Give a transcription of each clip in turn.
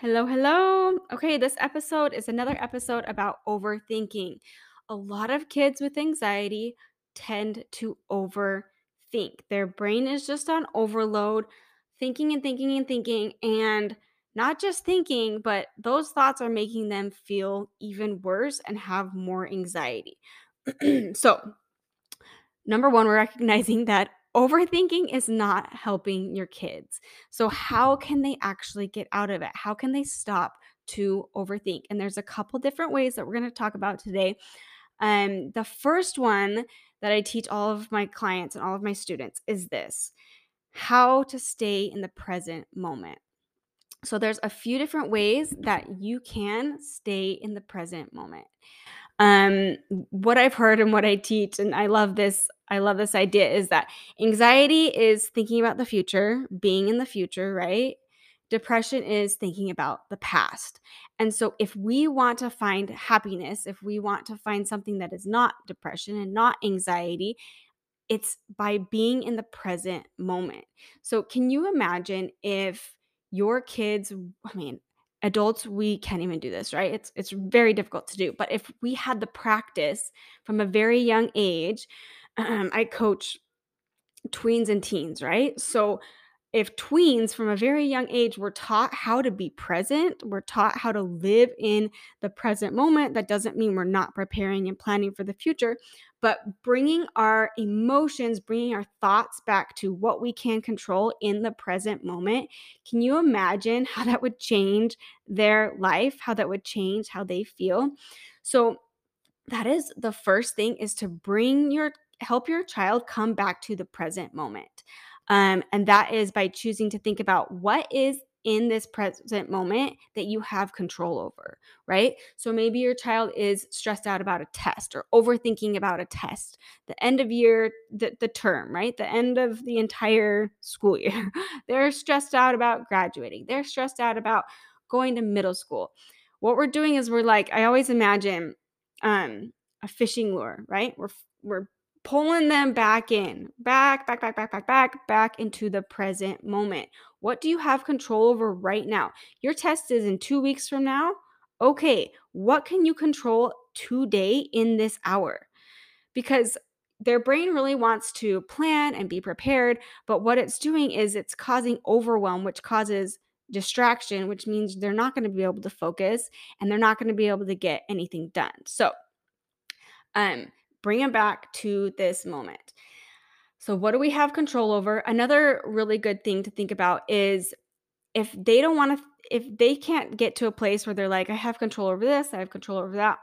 Hello, hello. Okay, this episode is another episode about overthinking. A lot of kids with anxiety tend to overthink. Their brain is just on overload, thinking and thinking and thinking, and not just thinking, but those thoughts are making them feel even worse and have more anxiety. so, number one, we're recognizing that overthinking is not helping your kids. So, how can they actually get out of it? How can they stop to overthink? And there's a couple different ways that we're going to talk about today. Um, the first one that I teach all of my clients and all of my students is this how to stay in the present moment. So, there's a few different ways that you can stay in the present moment um what i've heard and what i teach and i love this i love this idea is that anxiety is thinking about the future being in the future right? Depression is thinking about the past. And so if we want to find happiness if we want to find something that is not depression and not anxiety it's by being in the present moment. So can you imagine if your kids i mean adults we can't even do this right? It's it's very difficult to do but if we had the practice from a very young age um, i coach tweens and teens right? So if tweens from a very young age were taught how to be present, we're taught how to live in the present moment, that doesn't mean we're not preparing and planning for the future, but bringing our emotions, bringing our thoughts back to what we can control in the present moment. Can you imagine how that would change their life, how that would change how they feel? So, that is the first thing is to bring your help your child come back to the present moment. Um, and that is by choosing to think about what is in this present moment that you have control over, right? So maybe your child is stressed out about a test or overthinking about a test, the end of year, the, the term, right? The end of the entire school year. They're stressed out about graduating, they're stressed out about going to middle school. What we're doing is we're like, I always imagine um, a fishing lure, right? We're we're pulling them back in, back, back, back, back, back, back, back into the present moment. What do you have control over right now? Your test is in two weeks from now. Okay, what can you control today in this hour? Because their brain really wants to plan and be prepared, but what it's doing is it's causing overwhelm, which causes distraction, which means they're not going to be able to focus and they're not going to be able to get anything done. So, um, bring them back to this moment. So, what do we have control over? Another really good thing to think about is if they don't want to, if they can't get to a place where they're like, I have control over this, I have control over that,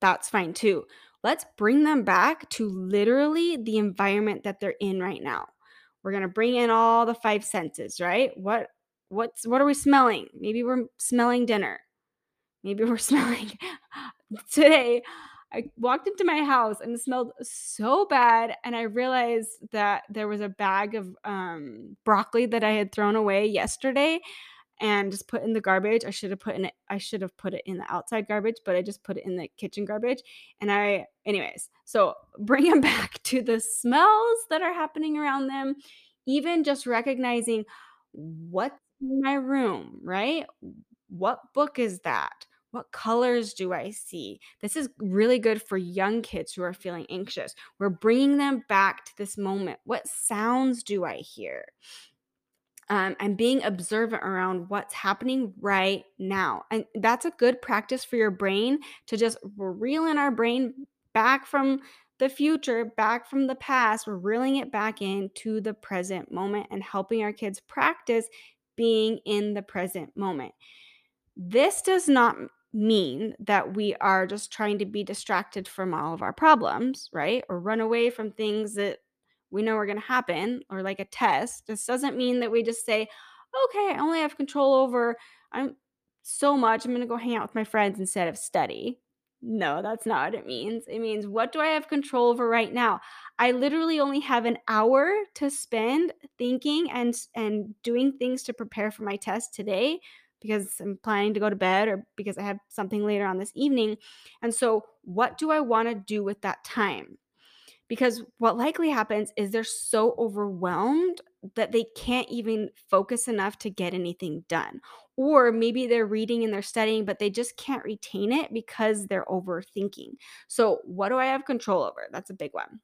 that's fine too. Let's bring them back to literally the environment that they're in right now. We're going to bring in all the five senses, right? What what's what are we smelling? Maybe we're smelling dinner. Maybe we're smelling today I walked into my house and it smelled so bad and I realized that there was a bag of um, broccoli that I had thrown away yesterday and just put in the garbage. I should have put in it I should have put it in the outside garbage, but I just put it in the kitchen garbage. And I anyways, so bring them back to the smells that are happening around them, even just recognizing what's in my room, right? What book is that? What colors do I see? This is really good for young kids who are feeling anxious. We're bringing them back to this moment. What sounds do I hear? Um, and being observant around what's happening right now. And that's a good practice for your brain to just reel in our brain back from the future, back from the past. We're reeling it back into the present moment and helping our kids practice being in the present moment. This does not mean that we are just trying to be distracted from all of our problems, right? Or run away from things that we know are going to happen or like a test. This doesn't mean that we just say, "Okay, I only have control over I'm so much. I'm going to go hang out with my friends instead of study." No, that's not what it means. It means what do I have control over right now? I literally only have an hour to spend thinking and and doing things to prepare for my test today because I'm planning to go to bed or because I have something later on this evening. And so, what do I want to do with that time? Because what likely happens is they're so overwhelmed that they can't even focus enough to get anything done. Or maybe they're reading and they're studying, but they just can't retain it because they're overthinking. So, what do I have control over? That's a big one.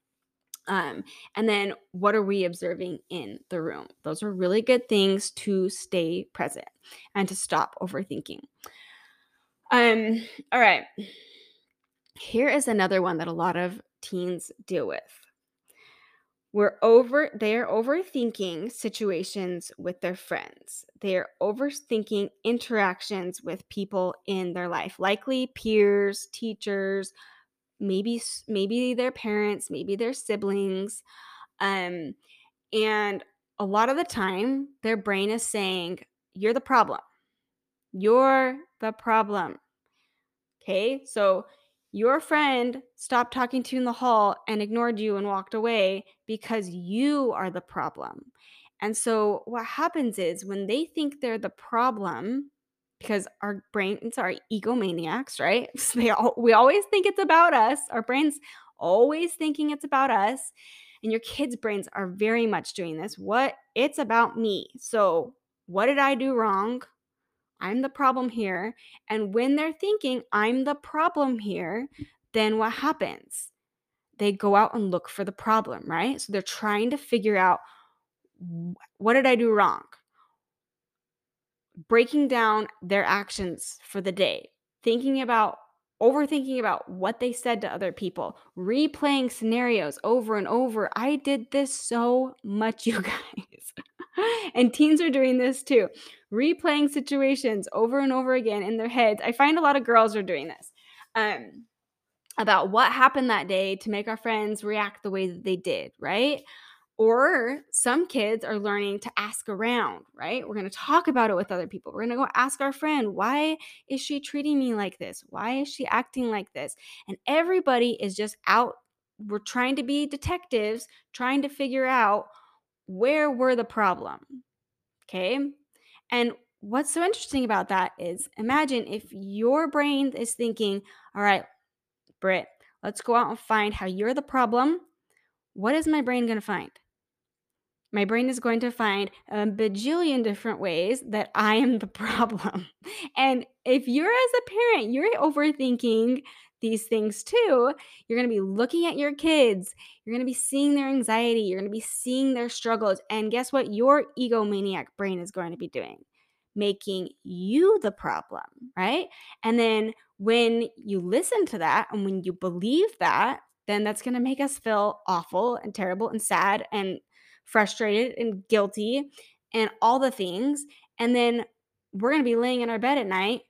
Um, and then what are we observing in the room? Those are really good things to stay present and to stop overthinking. Um, all right. Here is another one that a lot of teens deal with. We're over they're overthinking situations with their friends. They're overthinking interactions with people in their life, likely peers, teachers, maybe maybe their parents, maybe their siblings. Um and a lot of the time their brain is saying, "You're the problem. You're the problem." Okay? So your friend stopped talking to you in the hall and ignored you and walked away because you are the problem. And so what happens is when they think they're the problem, because our brains are egomaniacs, right? So they all, we always think it's about us. Our brains always thinking it's about us. And your kids' brains are very much doing this. What it's about me. So what did I do wrong? I'm the problem here. And when they're thinking, I'm the problem here, then what happens? They go out and look for the problem, right? So they're trying to figure out what did I do wrong? Breaking down their actions for the day, thinking about overthinking about what they said to other people, replaying scenarios over and over. I did this so much, you guys. and teens are doing this too, replaying situations over and over again in their heads. I find a lot of girls are doing this. Um, about what happened that day to make our friends react the way that they did, right? Or some kids are learning to ask around, right? We're going to talk about it with other people. We're going to go ask our friend, why is she treating me like this? Why is she acting like this? And everybody is just out. We're trying to be detectives, trying to figure out where were the problem. Okay. And what's so interesting about that is imagine if your brain is thinking, all right, Britt, let's go out and find how you're the problem. What is my brain going to find? My brain is going to find a bajillion different ways that I am the problem. And if you're as a parent, you're overthinking these things too, you're going to be looking at your kids. You're going to be seeing their anxiety. You're going to be seeing their struggles. And guess what? Your egomaniac brain is going to be doing making you the problem, right? And then when you listen to that and when you believe that, then that's going to make us feel awful and terrible and sad and frustrated and guilty and all the things. And then we're going to be laying in our bed at night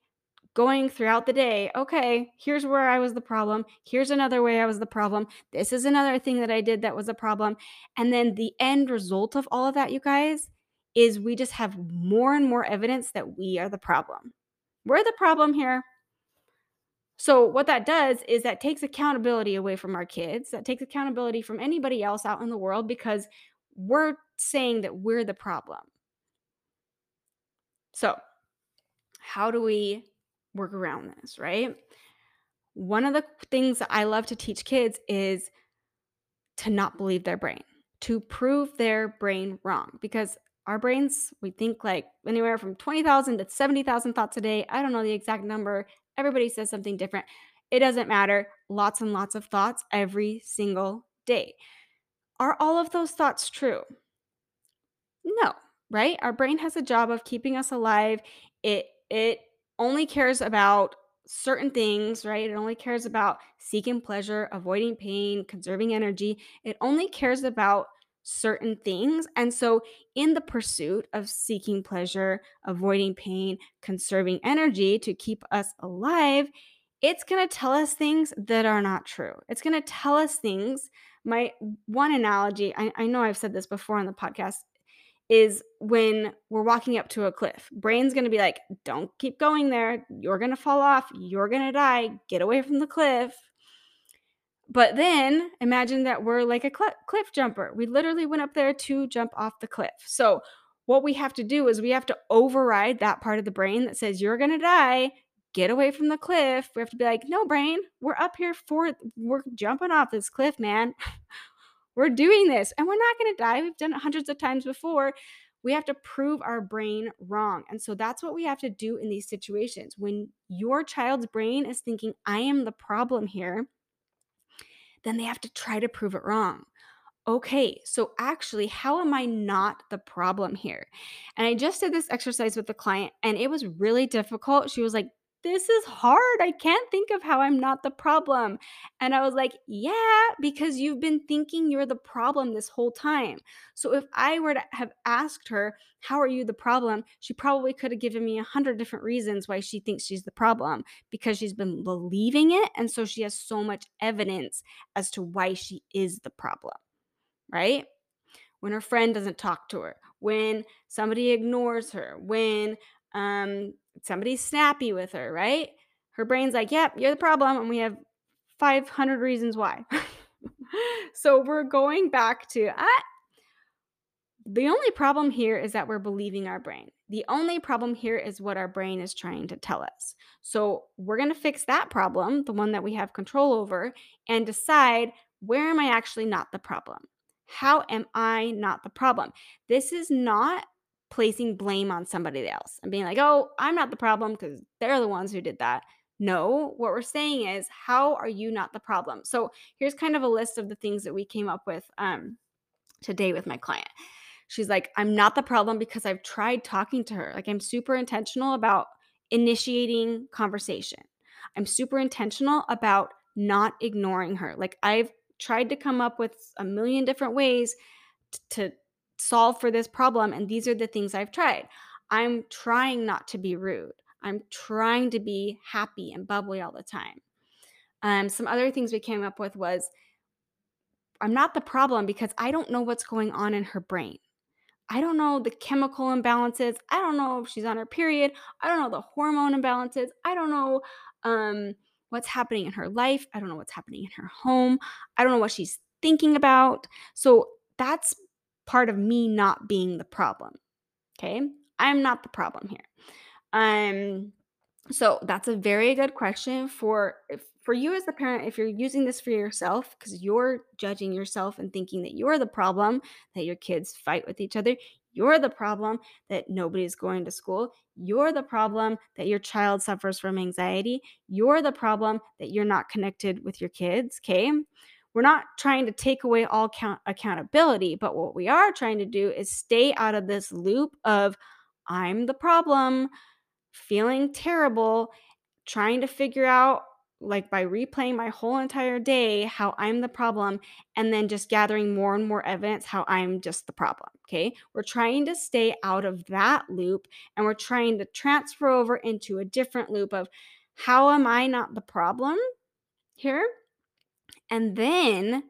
going throughout the day, okay, here's where I was the problem. Here's another way I was the problem. This is another thing that I did that was a problem. And then the end result of all of that, you guys, is we just have more and more evidence that we are the problem. We're the problem here. So, what that does is that takes accountability away from our kids, that takes accountability from anybody else out in the world because we're saying that we're the problem. So, how do we work around this, right? One of the things that I love to teach kids is to not believe their brain, to prove their brain wrong because our brains, we think like anywhere from 20,000 to 70,000 thoughts a day. I don't know the exact number. Everybody says something different. It doesn't matter. Lots and lots of thoughts every single day. Are all of those thoughts true? No, right? Our brain has a job of keeping us alive. It it only cares about certain things, right? It only cares about seeking pleasure, avoiding pain, conserving energy. It only cares about certain things. And so, in the pursuit of seeking pleasure, avoiding pain, conserving energy to keep us alive, it's going to tell us things that are not true. It's going to tell us things. My one analogy, I, I know I've said this before on the podcast, is when we're walking up to a cliff. Brain's going to be like, don't keep going there. You're going to fall off. You're going to die. Get away from the cliff. But then imagine that we're like a cl- cliff jumper. We literally went up there to jump off the cliff. So, what we have to do is we have to override that part of the brain that says, you're going to die. Get away from the cliff. We have to be like, no, brain, we're up here for, we're jumping off this cliff, man. we're doing this and we're not going to die. We've done it hundreds of times before. We have to prove our brain wrong. And so that's what we have to do in these situations. When your child's brain is thinking, I am the problem here, then they have to try to prove it wrong okay, so actually, how am I not the problem here? And I just did this exercise with the client and it was really difficult. She was like, this is hard. I can't think of how I'm not the problem. And I was like, yeah, because you've been thinking you're the problem this whole time. So if I were to have asked her, how are you the problem? She probably could have given me a hundred different reasons why she thinks she's the problem because she's been believing it. And so she has so much evidence as to why she is the problem right? When her friend doesn't talk to her, when somebody ignores her, when um, somebody's snappy with her, right? Her brain's like, yep, you're the problem. And we have 500 reasons why. so we're going back to, ah, the only problem here is that we're believing our brain. The only problem here is what our brain is trying to tell us. So we're going to fix that problem, the one that we have control over, and decide where am I actually not the problem? How am I not the problem? This is not placing blame on somebody else and being like, oh, I'm not the problem because they're the ones who did that. No, what we're saying is, how are you not the problem? So here's kind of a list of the things that we came up with um, today with my client. She's like, I'm not the problem because I've tried talking to her. Like, I'm super intentional about initiating conversation. I'm super intentional about not ignoring her. Like, I've tried to come up with a million different ways to solve for this problem. And these are the things I've tried. I'm trying not to be rude. I'm trying to be happy and bubbly all the time. Um, some other things we came up with was I'm not the problem because I don't know what's going on in her brain. I don't know the chemical imbalances. I don't know if she's on her period. I don't know the hormone imbalances. I don't know um, what's happening in her life. I don't know what's happening in her home. I don't know what she's thinking about. So that's part of me not being the problem. Okay. I'm not the problem here. Um, so that's a very good question for for you as the parent if you're using this for yourself because you're judging yourself and thinking that you're the problem that your kids fight with each other you're the problem that nobody's going to school you're the problem that your child suffers from anxiety you're the problem that you're not connected with your kids okay we're not trying to take away all count- accountability but what we are trying to do is stay out of this loop of i'm the problem feeling terrible, trying to figure out like by replaying my whole entire day how I'm the problem and then just gathering more and more evidence how I'm just the problem. Okay. We're trying to stay out of that loop and we're trying to transfer over into a different loop of how am I not the problem here? And then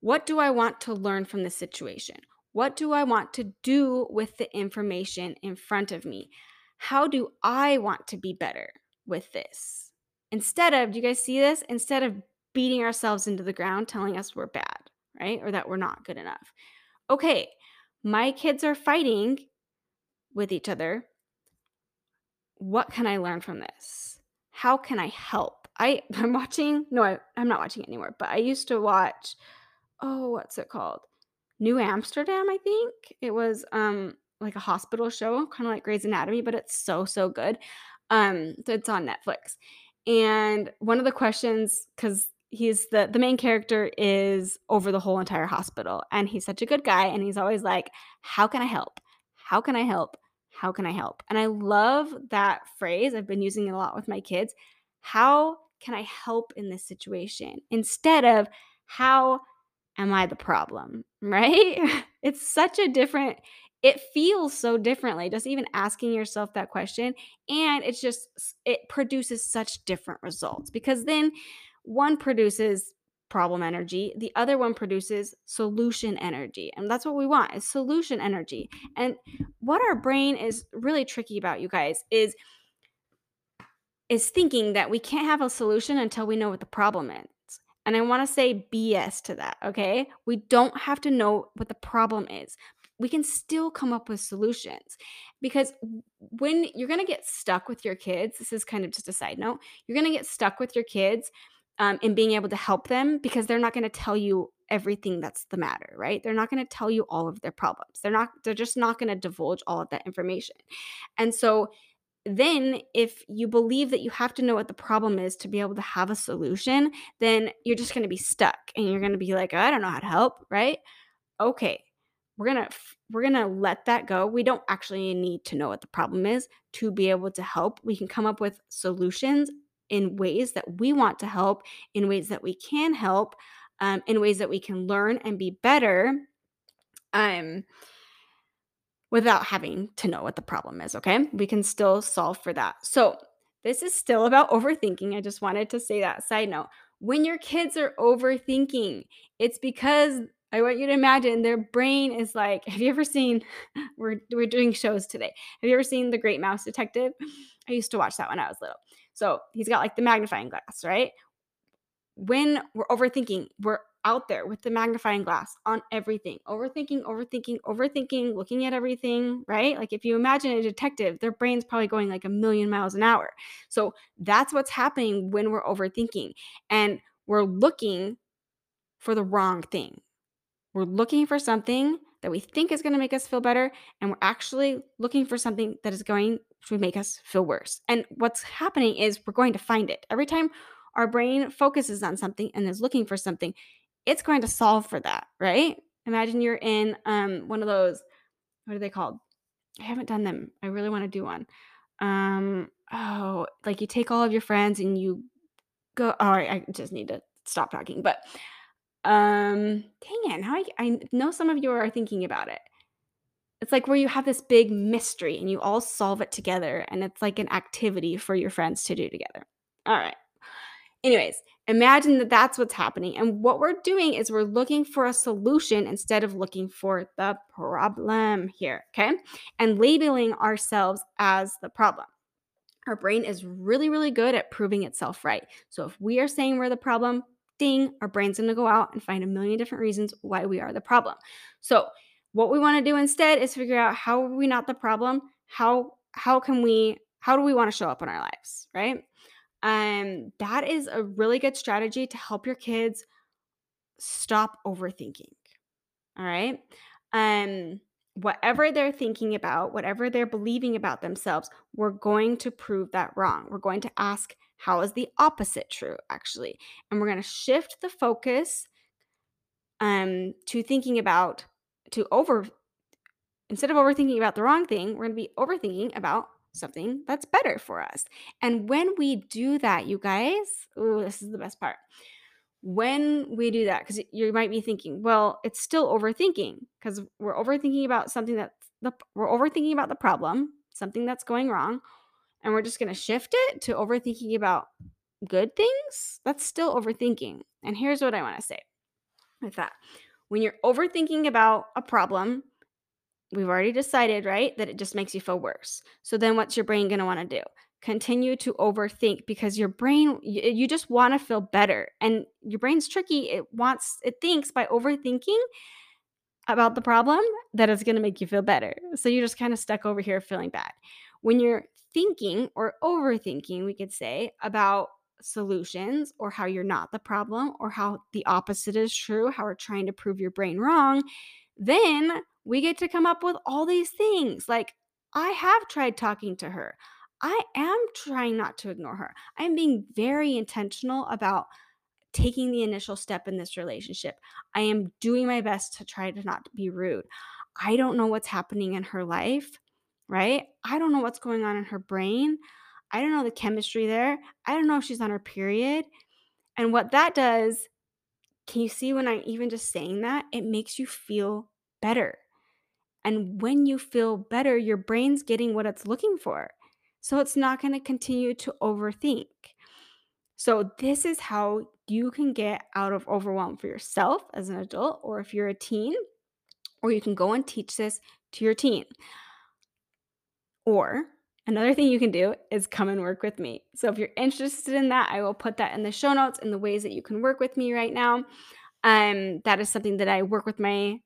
what do I want to learn from this situation? What do I want to do with the information in front of me? how do I want to be better with this? Instead of, do you guys see this? Instead of beating ourselves into the ground, telling us we're bad, right? Or that we're not good enough. Okay, my kids are fighting with each other. What can I learn from this? How can I help? I, I'm watching, no, I, I'm not watching anymore, but I used to watch, oh, what's it called? New Amsterdam, I think. It was um like a hospital show, kind of like Grey's Anatomy, but it's so so good. Um, so it's on Netflix. And one of the questions, because he's the the main character is over the whole entire hospital, and he's such a good guy, and he's always like, "How can I help? How can I help? How can I help?" And I love that phrase. I've been using it a lot with my kids. How can I help in this situation? Instead of how am I the problem? Right? It's such a different it feels so differently just even asking yourself that question and it's just it produces such different results because then one produces problem energy the other one produces solution energy and that's what we want is solution energy and what our brain is really tricky about you guys is is thinking that we can't have a solution until we know what the problem is and I want to say BS to that, okay? We don't have to know what the problem is we can still come up with solutions because when you're going to get stuck with your kids this is kind of just a side note you're going to get stuck with your kids um, in being able to help them because they're not going to tell you everything that's the matter, right? They're not going to tell you all of their problems. They're not they're just not going to divulge all of that information. And so then if you believe that you have to know what the problem is to be able to have a solution, then you're just going to be stuck and you're going to be like, I don't know how to help, right? Okay. We're going to we're going to let that go. We don't actually need to know what the problem is to be able to help. We can come up with solutions in ways that we want to help, in ways that we can help, um, in ways that we can learn and be better. Um, without having to know what the problem is, okay? We can still solve for that. So, this is still about overthinking. I just wanted to say that side note. When your kids are overthinking, it's because I want you to imagine their brain is like, have you ever seen we're we're doing shows today. Have you ever seen The Great Mouse Detective? I used to watch that when I was little. So, he's got like the magnifying glass, right? When we're overthinking, we're out there with the magnifying glass on everything, overthinking, overthinking, overthinking, looking at everything, right? Like if you imagine a detective, their brain's probably going like a million miles an hour. So that's what's happening when we're overthinking and we're looking for the wrong thing. We're looking for something that we think is going to make us feel better, and we're actually looking for something that is going to make us feel worse. And what's happening is we're going to find it. Every time our brain focuses on something and is looking for something, it's going to solve for that, right? Imagine you're in um, one of those, what are they called? I haven't done them. I really want to do one. Um, oh, like you take all of your friends and you go. Oh, I, I just need to stop talking. But um, dang it, I, I know some of you are thinking about it. It's like where you have this big mystery and you all solve it together, and it's like an activity for your friends to do together. All right. Anyways, imagine that that's what's happening. And what we're doing is we're looking for a solution instead of looking for the problem here. Okay. And labeling ourselves as the problem. Our brain is really, really good at proving itself right. So if we are saying we're the problem, ding, our brain's going to go out and find a million different reasons why we are the problem. So what we want to do instead is figure out how are we not the problem? How how can we how do we want to show up in our lives, right? Um, that is a really good strategy to help your kids stop overthinking. All right. Um, whatever they're thinking about, whatever they're believing about themselves, we're going to prove that wrong. We're going to ask, how is the opposite true, actually? And we're going to shift the focus um, to thinking about, to over, instead of overthinking about the wrong thing, we're going to be overthinking about something that's better for us. And when we do that, you guys, ooh, this is the best part. When we do that, because you might be thinking, well, it's still overthinking because we're overthinking about something that's the we're overthinking about the problem, something that's going wrong, and we're just going to shift it to overthinking about good things. That's still overthinking. And here's what I want to say with that. When you're overthinking about a problem, we've already decided, right, that it just makes you feel worse. So then what's your brain going to want to do? Continue to overthink because your brain you, just want to feel better. And your brain's tricky. It wants it thinks by overthinking about the problem that it's going to make you feel better. So you're just kind of stuck over here feeling bad. When you're thinking or overthinking, we could say, about solutions or how you're not the problem or how the opposite is true, how we're trying to prove your brain wrong, then we get to come up with all these things. Like, I have tried talking to her. I am trying not to ignore her. I'm being very intentional about taking the initial step in this relationship. I am doing my best to try to not be rude. I don't know what's happening in her life, right? I don't know what's going on in her brain. I don't know the chemistry there. I don't know if she's on her period. And what that does, can you see when I'm even just saying that? It makes you feel better. And when you feel better, your brain's getting what it's looking for. So it's not going to continue to overthink. So, this is how you can get out of overwhelm for yourself as an adult, or if you're a teen, or you can go and teach this to your teen. Or another thing you can do is come and work with me. So, if you're interested in that, I will put that in the show notes in the ways that you can work with me right now. Um, that is something that I work with my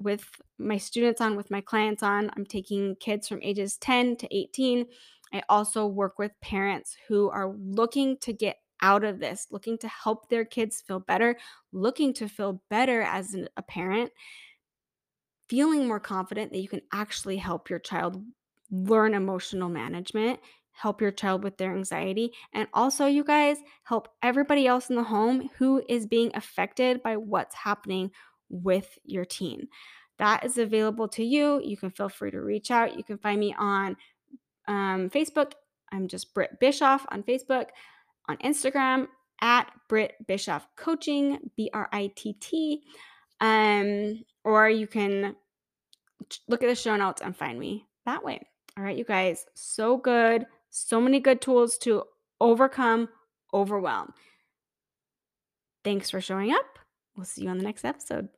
with my students on, with my clients on. I'm taking kids from ages 10 to 18. I also work with parents who are looking to get out of this, looking to help their kids feel better, looking to feel better as an, a parent, feeling more confident that you can actually help your child learn emotional management, help your child with their anxiety, and also, you guys, help everybody else in the home who is being affected by what's happening with your teen. That is available to you. You can feel free to reach out. You can find me on um, Facebook. I'm just Britt Bishoff on Facebook, on Instagram at Britt Bishoff Coaching, B R I T T. Um, or you can look at the show notes and find me that way. All right, you guys, so good. So many good tools to overcome overwhelm. Thanks for showing up. We'll see you on the next episode.